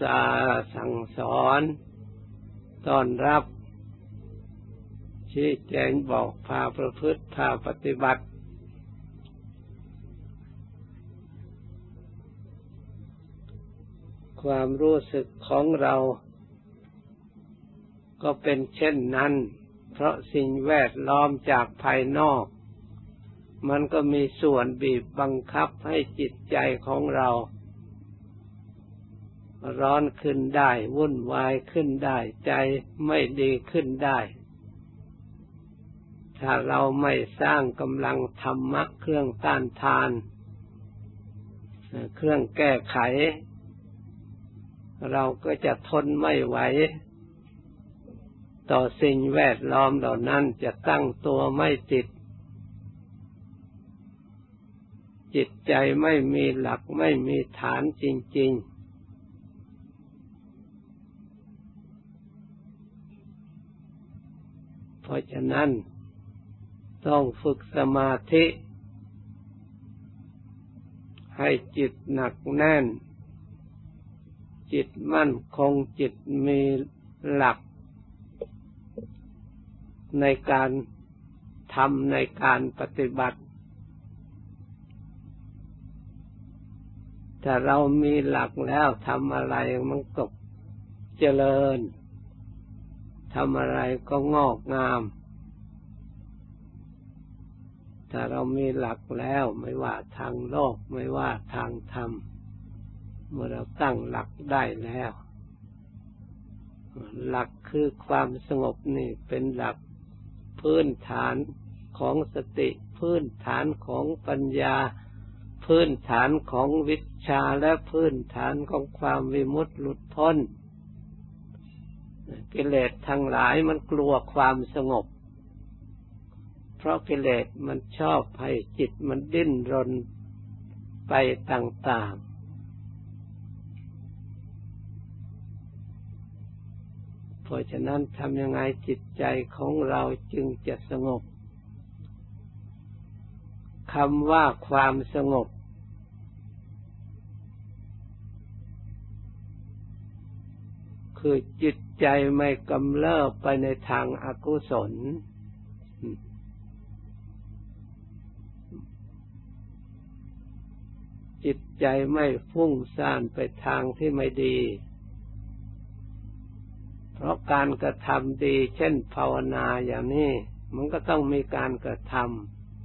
สาสั่งสอนต้อนรับ ชี้แจงบอกพาประพฤติพาปฏิบัติ ความรู้สึกของเรา ก็เป็นเช่นนั้น เพราะสิ่งแวดล้อมจากภายนอก มันก็มีส่วนบีบบังคับให้จิตใจของเรา ร้อนขึ้นได้ วุ่นวายขึ้นได้ ใจไม่ดีขึ้นได้ ถ้าเราไม่สร้างกำลังธรรมะเครื่องต้านทาน เครื่องแก้ไข เราก็จะทนไม่ไหว ต่อสิ่งแวดล้อมเหล่านั้นจะตั้งตัวไม่ติดจิตใจไม่มีหลักไม่มีฐานจริง ๆ ราะฉะนั้นต้องฝึกสมาธิ ให้จิตหนักแน่น จิตมั่นคงจิตมีหลัก ในการทำในการปฏิบัติ ถ้าเรามีหลักแล้วทำอะไรมันก็เจริญ ทำอะไรก็งอกงาม ถ้าเรามีหลักแล้วไม่ว่าทางโลกไม่ว่าทางธรรม เมื่อเราตั้งหลักได้แล้ว หลักคือความสงบนี่เป็นหลักพื้นฐานของสติพื้นฐานของปัญญา พื้นฐานของวิชาและพื้นฐานของความวิมุตติหลุดพ้น กิเลสทั้งหลายมันกลัวความสงบ เพราะกิเลสมันชอบให้จิตมันดิ้นรนไปต่างๆ เพราะฉะนั้นทำยังไงจิตใจของเราจึงจะสงบคำว่าความสงบ คือจิตใจไม่กำเริบไปในทางอากุศล จิตใจไม่ฟุ้งซ่านไปทางที่ไม่ดี เพราะการกระทำดี เช่นภาวนาอย่างนี้ มันก็ต้องมีการกระท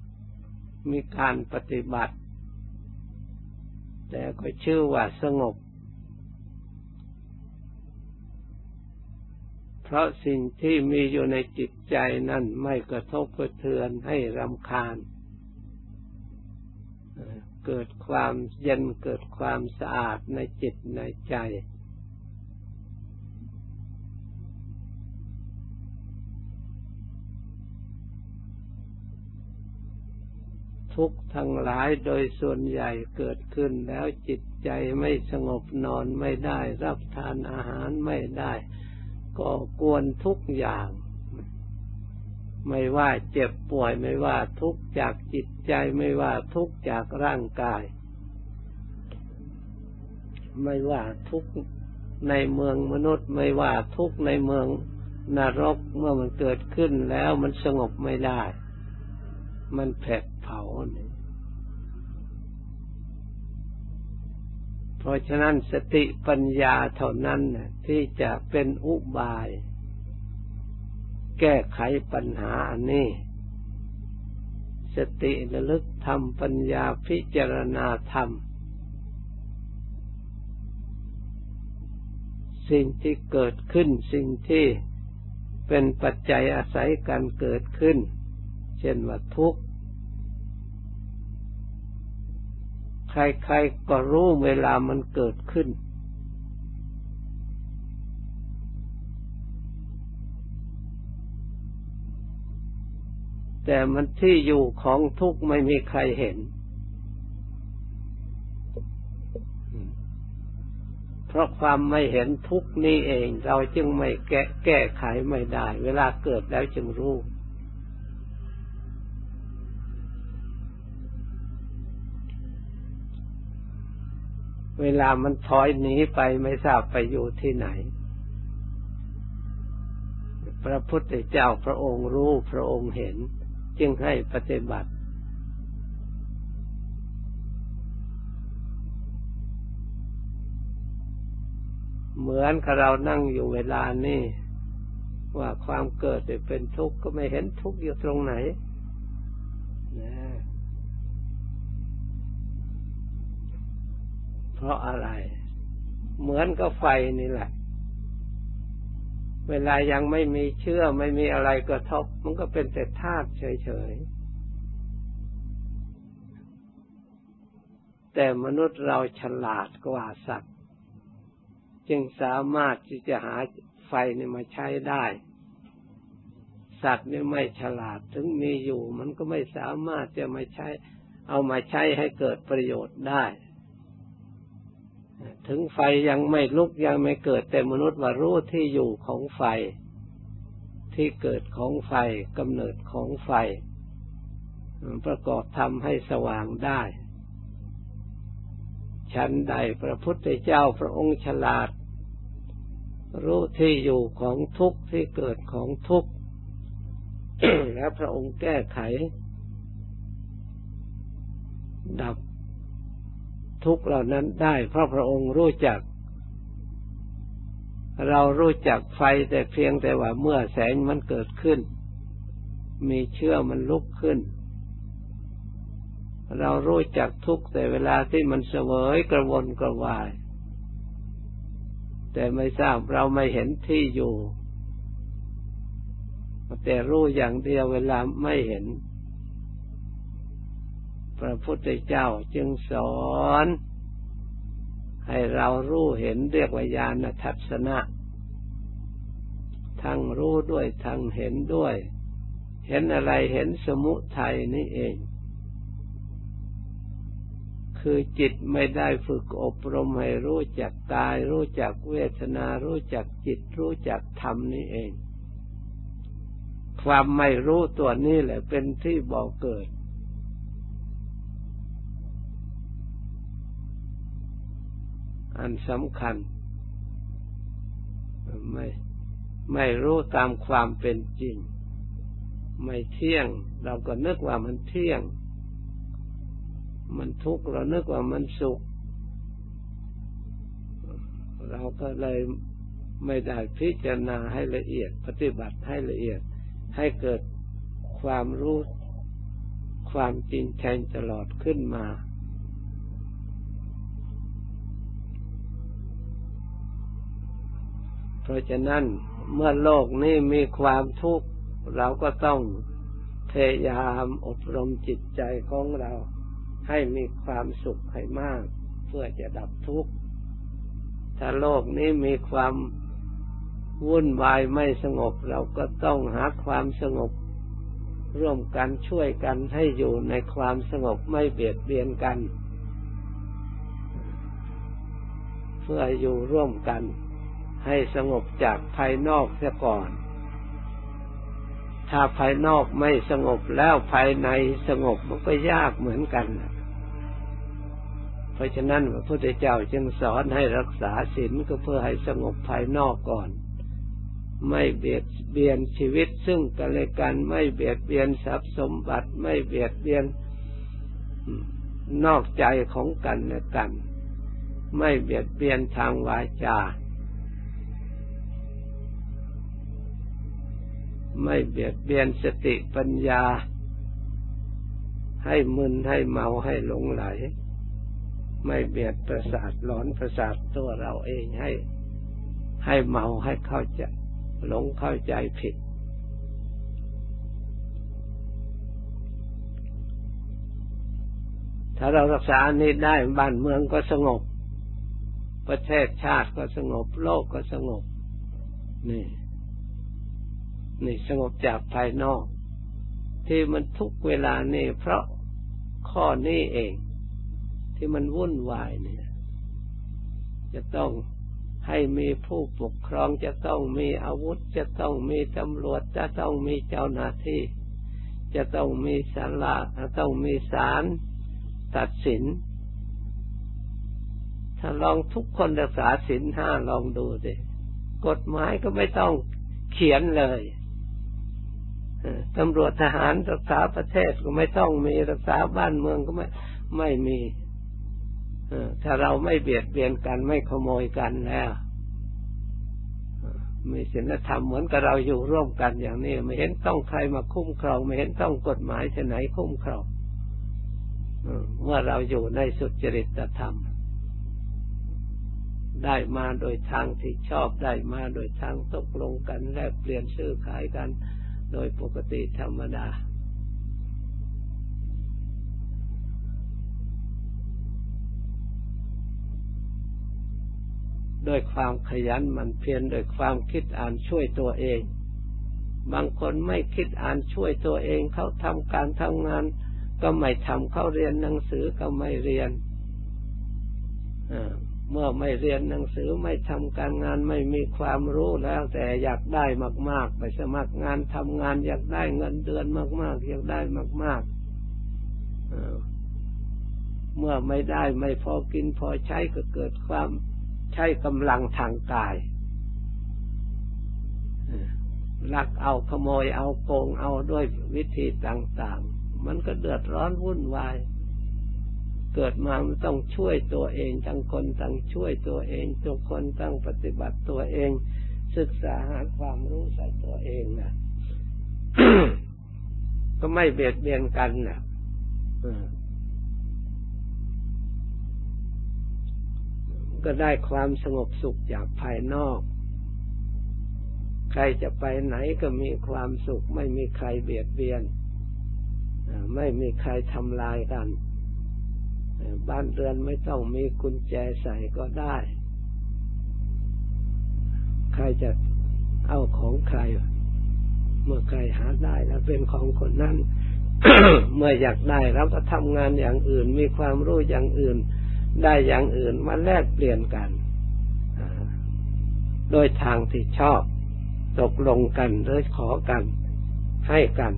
ำมีการปฏิบัติ แต่ก็ชื่อว่าสงบ เพราะสิ่งที่มีอยู่ในจิตใจนั้นไม่กระทบกระเทือนให้รำคาญ เกิดความเย็นเกิดความสะอาดในจิตในใจ ทุกทั้งหลายโดยส่วนใหญ่เกิดขึ้นแล้วจิตใจไม่สงบนอนไม่ได้รับทานอาหารไม่ได้ ก็กวนทุกอย่าง ไม่ว่าเจ็บป่วยไม่ว่าทุกจากจิตใจไม่ว่าทุกจากร่างกาย ไม่ว่าทุกในเมืองมนุษย์ ไม่ว่าทุกในเมืองนรกเมื่อมันเกิดขึ้นแล้วมันสงบไม่ได้ มันแผดเผาเนี่ย ราะฉะนั้นสติปัญญาเท่านั้นที่จะเป็นอุบาย แก้ไขปัญหาอันนี้ สติระลึกธรรมปัญญาพิจารณาธรรม สิ่งที่เกิดขึ้นสิ่งที่เป็นปัจจัยอาศัยการเกิดขึ้น เช่นว่าทุกข์ ใครๆก็รู้เวลามันเกิดขึ้น แต่มันที่อยู่ของทุกข์ไม่มีใครเห็น เพราะความไม่เห็นทุกข์นี้เอง เราจึงไม่แก้แก้ไขไม่ได้ เวลาเกิดแล้วจึงรู้ เวลามันถอยหนีไปไม่ทราบไปอยู่ที่ไหน พระพุทธเจ้าพระองค์รู้พระองค์เห็น จึงให้ปฏิบัติ เหมือนกับเรานั่งอยู่เวลานี้ว่าความเกิดเป็นทุกข์ก็ไม่เห็นทุกข์อยู่ตรงไหน เพราะอะไร เหมือนกับไฟนี่แหละ เวลายังไม่มีเชื่อไม่มีอะไรกระทบ มันก็เป็นแต่ธาตุเฉยๆ แต่มนุษย์เราฉลาดกว่าสัตว์ จึงสามารถที่จะหาไฟนี่มาใช้ได้สัตว์นี่ไม่ฉลาดถึงมีอยู่ มันก็ไม่สามารถจะมาใช้ เอามาใช้ให้เกิดประโยชน์ได้ ถึงไฟยังไม่ลุกยังไม่เกิดแต่มนุษย์ว่ารู้ที่อยู่ของไฟ ที่เกิดของไฟกำเนิดของไฟ ประกอบทำให้สว่างได้ชั้นใดพระพุทธเจ้าพระองค์ฉลาด รู้ที่อยู่ของทุกข์ที่เกิดของทุกข์และพระองค์แก้ไข ดับ ทุกเหล่านั้นได้ เพราะพระองค์รู้จัก เรารู้จักไฟแต่เพียงแต่ว่าเมื่อแสงมันเกิดขึ้น มีเชื่อมันลุกขึ้น เรารู้จักทุกแต่เวลาที่มันเสวยกระวนกระวาย แต่ไม่ทราบเราไม่เห็นที่อยู่ แต่รู้อย่างเดียวเวลาไม่เห็น พระพุทธเจ้าจึงสอน ให้เรารู้เห็นเรียกวิญญาณทัศนะ ทั้งรู้ด้วยทั้งเห็นด้วย เห็นอะไรเห็นสมุทัยนี่เอง คือจิตไม่ได้ฝึกอบรมให้รู้จักกาย รู้จักเวทนา รู้จักจิต รู้จักธรรมนี่เอง ความไม่รู้ตัวนี้แหละเป็นที่บ่อเกิด อันสำคัญ ไม่ไม่รู้ตามความเป็นจริง ไม่เที่ยง เราก็นึกว่ามันเที่ยง มันทุกข์เรานึกว่ามันสุข เราก็เลยไม่ได้พิจารณาให้ละเอียด ปฏิบัติให้ละเอียด ให้เกิดความรู้ความจริงแทงตลอดขึ้นมา เพราะฉะนั้นเมื่อโลกนี้มีความทุกข์เราก็ต้องพยายามอบรมจิตใจของเราให้มีความสุขให้มาก เพื่อจะดับทุกข์ ถ้าโลกนี้มีความวุ่นวายไม่สงบ เราก็ต้องหาความสงบ ร่วมกันช่วยกันให้อยู่ในความสงบไม่เบียดเบียนกัน เพื่ออยู่ร่วมกัน ให้สงบจากภายนอกเสียก่อน ถ้าภายนอกไม่สงบแล้วภายในสงบมันก็ยากเหมือนกัน เพราะฉะนั้นพระพุทธเจ้าจึงสอนให้รักษาศีลก็เพื่อให้สงบภายนอกก่อน ไม่เบียดเบียนชีวิตซึ่งกันและกัน ไม่เบียดเบียนทรัพย์สมบัติ ไม่เบียดเบียนนอกใจของกันและกัน ไม่เบียดเบียนทางวาจา ไม่เบียดเบียนสติปัญญา ให้มึนให้เมาให้หลงไหล ไม่เบียดประสาทหลอนประสาทตัวเราเองให้ ให้เมาให้เข้าใจหลงเข้าใจผิด ถ้าเรารักษาอันนี้ได้บ้านเมืองก็สงบ ประเทศชาติก็สงบ โลกก็สงบ นี่ นี่สงบจากภายนอก ที่มันทุกเวลานี่เพราะข้อนี้เอง ที่มันวุ่นวายเนี่ย จะต้องให้มีผู้ปกครองจะต้องมีอาวุธ จะต้องมีตำรวจจะต้องมีเจ้าหน้าที่ จะต้องมีศาลาจะต้องมีศาลตัดสิน ถ้าลองทุกคนรักษาศีลห้าลองดูสิกฎหมายก็ไม่ต้องเขียนเลย ตำรวจทหารรักษาประเทศก็ไม่ต้องมีรักษาบ้านเมืองก็ไม่ไม่มีถ้าเราไม่เบียดเบียนกันไม่ขโมยกันแล้วมีศีลธรรมเหมือนกับเราอยู่ร่วมกันอย่างนี้ ไม่เห็นต้องใครมาคุ้มครอง ไม่เห็นต้องกฎหมายที่ไหนคุ้มครองเมื่อเราอยู่ในสุจริตธรรม ได้มาโดยทางที่ชอบได้มาโดยทางตกลงกันแลกเปลี่ยนซื้อขายกัน โดยปกติธรรมดา ด้วยความขยันมันเพียรด้วยความคิดอ่านช่วยตัวเอง บางคนไม่คิดอ่านช่วยตัวเองเขาทำการทำงาน ก็ไม่ทำเขาเรียนหนังสือก็ไม่เรียน เมื่อไม่เรียนหนังสือไม่ทำการงานไม่มีความรู้แล้วแต่อยากได้มาก ๆ ไปสมัครงานทำงาน อยากได้เงินเดือนมาก ๆ อยากได้มากๆเมื่อไม่ได้ไม่พอกินพอใช้ก็เกิดความใช้กำลังทางกายลักเอาขโมยเอาโกงเอาด้วยวิธีต่าง ๆ มันก็เดือดร้อนวุ่นวาย เกิดมามันต้องช่วยตัวเองทั้งคนตั้งช่วยตัวเองทุกคนตั้งปฏิบัติตัวเอง ศึกษาหาความรู้ใส่ตัวเองนะก็ไม่เบียดเบียนกันนะก็ได้ความสงบสุขจากภายนอก ใครจะไปไหนก็มีความสุข ไม่มีใครเบียดเบียน ไม่มีใครทำลายกัน บ้านเรือนไม่ต้องมีกุญแจใส่ก็ได้ ใครจะเอาของใคร เมื่อใครหาได้แล้วเป็นของคนนั้น เมื่ออยากได้เราก็ทำงานอย่างอื่น มีความรู้อย่างอื่น ได้อย่างอื่นมาแลกเปลี่ยนกัน โดยทางที่ชอบ ตกลงกันหรือขอกัน ให้กัน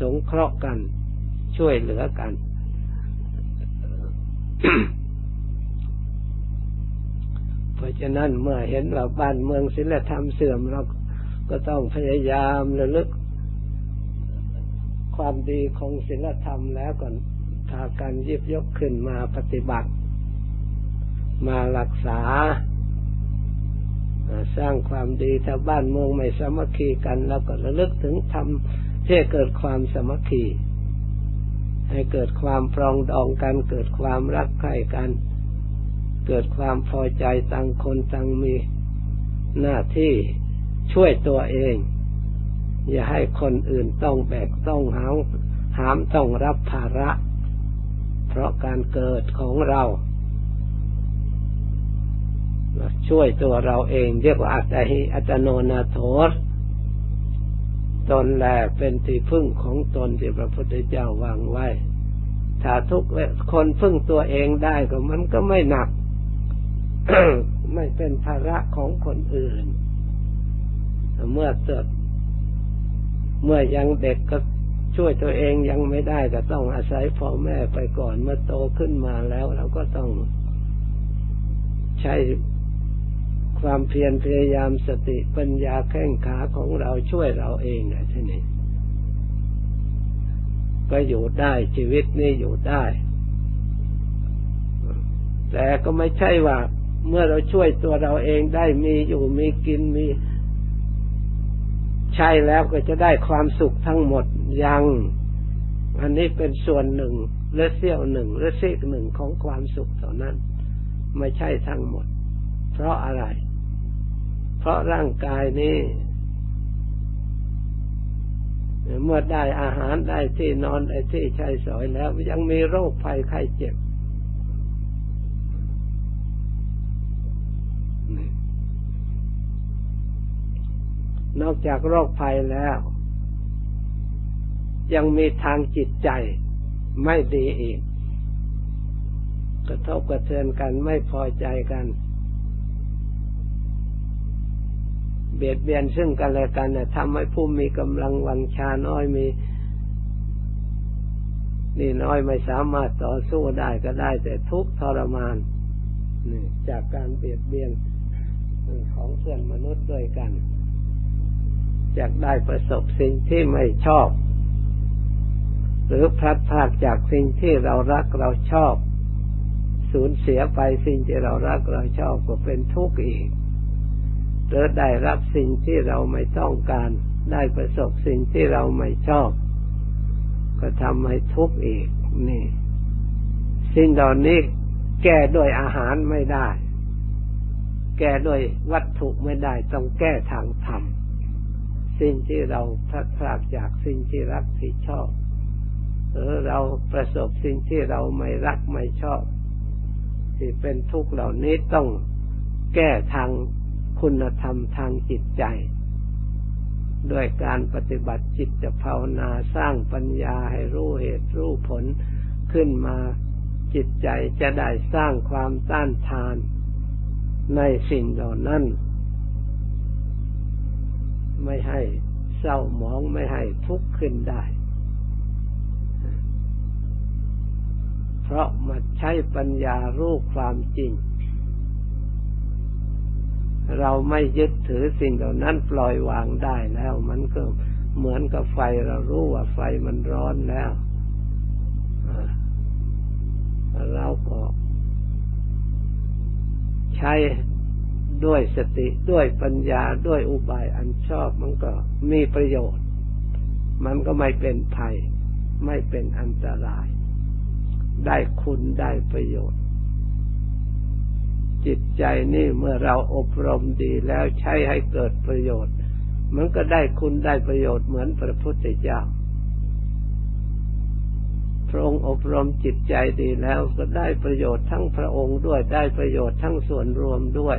สงเคราะห์กัน ช่วยเหลือกัน เพราะฉะนั้นเมื่อเห็นว่าบ้านเมืองศิลธรรมเสื่อมเราก็ต้องพยายามระลึก ความดีของศิลธรรมแล้วก่อนพากันยิบยกขึ้นมาปฏิบัติ มารักษา สร้างความดีถ้าบ้านเมืองไม่สามัคคีกัน แล้วก็ระลึกถึงทำที่อเกิดความสามัคคี ให้เกิดความปรองดองกัน เกิดความรักใคร่กัน เกิดความพอใจต่างคนต่างมีหน้าที่ช่วยตัวเอง อย่าให้คนอื่นต้องแบกต้องหามหามต้องรับภาระ เพราะการเกิดของเราช่วยตัวเราเอง เรียกว่าอัตหิอัตโนนาโถ ตนแหละเป็นที่พึ่งของตนที่พระพุทธเจ้าวางไว้ ถ้าทุกคนพึ่งตัวเองได้ก็มันก็ไม่หนัก ไม่เป็นภาระของคนอื่น เมื่อเกิดเมื่อยังเด็กก็ช่วยตัวเองยังไม่ได้ก็ต้องอาศัยพ่อแม่ไปก่อนเมื่อโตขึ้นมาแล้วเราก็ต้องใช้ ความเพียรพยายามสติปัญญาแข้งขาของเราช่วยเราเองนะที่นี่ก็อยู่ได้ชีวิตนี้อยู่ได้ แต่ก็ไม่ใช่ว่า เมื่อเราช่วยตัวเราเองได้มีอยู่มีกินมีใช่แล้วก็จะได้ความสุขทั้งหมดยัง อันนี้เป็นส่วนหนึ่งหรือเสี้ยวหนึ่งหรือเสี้ยหนึ่งของความสุขเท่านั้น ไม่ใช่ทั้งหมด เพราะอะไร เพราะร่างกายนี้ เมื่อได้อาหารได้ที่นอนได้ที่ใช้สอยแล้ว ยังมีโรคภัยไข้เจ็บนอกจากโรคภัยแล้ว ยังมีทางจิตใจไม่ดีอีก กระทบกระเทือนกันไม่พอใจกัน บียดเบียนซึ่งกันและกันทำให้ผู้มีกำลังวังชาน้อยมีนี่น้อยไม่สามารถต่อสู้ได้ก็ได้ แต่ทุกข์ทรมานนี่จากการเบียดเบียนของเพื่อนมนุษย์ด้วยกันจากได้ประสบสิ่งที่ไม่ชอบ หรือพลัดพรากจากสิ่งที่เรารักเราชอบ สูญเสียไปสิ่งที่เรารักเราชอบก็เป็นทุกข์อีก หรือได้รับสิ่งที่เราไม่ต้องการ ได้ประสบสิ่งที่เราไม่ชอบ ก็ทำให้ทุกข์อีกนี่ สิ่งเหล่านี้แก้ด้วยอาหารไม่ได้ แก้ด้วยวัตถุไม่ได้ ต้องแก้ทางธรรมสิ่งที่เราพลัดพรากจากสิ่งที่รักที่ชอบ หรือเราประสบสิ่งที่เราไม่รักไม่ชอบ ที่เป็นทุกข์เหล่านี้ต้องแก้ทาง คุณธรรมทางจิตใจ ด้วยการปฏิบัติจิตภาวนาสร้างปัญญาให้รู้เหตุรู้ผลขึ้นมาจิตใจจะได้สร้างความต้านทานในสิ่งเหล่านั้น ไม่ให้เศร้าหมองไม่ให้ทุกข์ขึ้นได้ เพราะมาใช้ปัญญารู้ความจริง เราไม่ยึดถือสิ่งเหล่านั้นปล่อยวางได้แล้ว มันก็เหมือนกับไฟเรารู้ว่าไฟมันร้อนแล้วเราก็ใช้ด้วยสติด้วยปัญญาด้วยอุบายอันชอบมันก็มีประโยชน์ มันก็ไม่เป็นภัย ไม่เป็นอันตราย ได้คุณได้ประโยชน์ จิตใจนี่เมื่อเราอบรมดีแล้วใช้ให้เกิดประโยชน์ มันก็ได้คุณได้ประโยชน์เหมือนพระพุทธเจ้าพระองค์อบรมจิตใจดีแล้วก็ได้ประโยชน์ทั้งพระองค์ด้วยได้ประโยชน์ทั้งส่วนรวมด้วย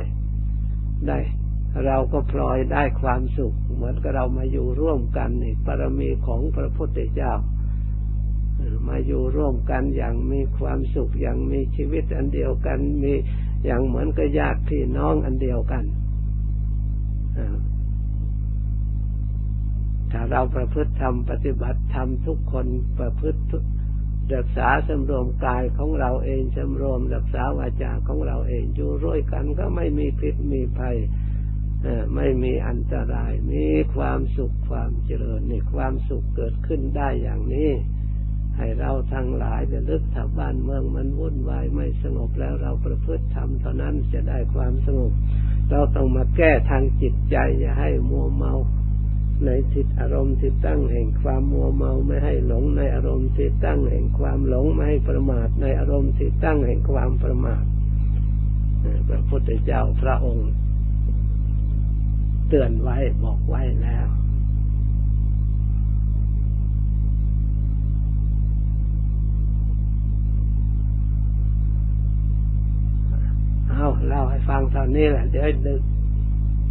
ได้ เราก็พลอยได้ความสุข เหมือนกับเรามาอยู่ร่วมกันนี่ปรมีของพระพุทธเจ้า มาอยู่ร่วมกันอย่างมีความสุขอย่างมีชีวิตอันเดียวกันมี อย่างเหมือนกับญาติพี่น้องอันเดียวกันถ้าเราประพฤติธรรมปฏิบัติธรรมทุกคนประพฤติรักษาสำรวมกายของเราเองสำรวมรักษาวาจาของเราเองอยู่ร่วยกันก็ไม่มีพิษมีภัยไม่มีอันตราย มีความสุขความเจริญนี่ความสุขเกิดขึ้นได้อย่างนี้ ให้เราทั้งหลายจะลึกถ้าบ้านเมืองมันวุ่นวายไม่สงบแล้วเราประพฤติธรรมเท่านั้นจะได้ความสงบ เราต้องมาแก้ทางจิตใจอย่าให้มัวเมาในทิศอารมณ์ที่ตั้งแห่งความมัวเมาไม่ให้หลงในอารมณ์ที่ตั้งแห่งความหลงไม่ให้ประมาทในอารมณ์ที่ตั้งแห่งความประมาทพระพุทธเจ้าพระองค์ เตือนไว้บอกไว้แล้ว เอาเล่าให้ฟังตอนนี้แหละเดี๋ยวดึก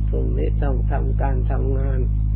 พรุ่งนี้ต้องทำการทำงาน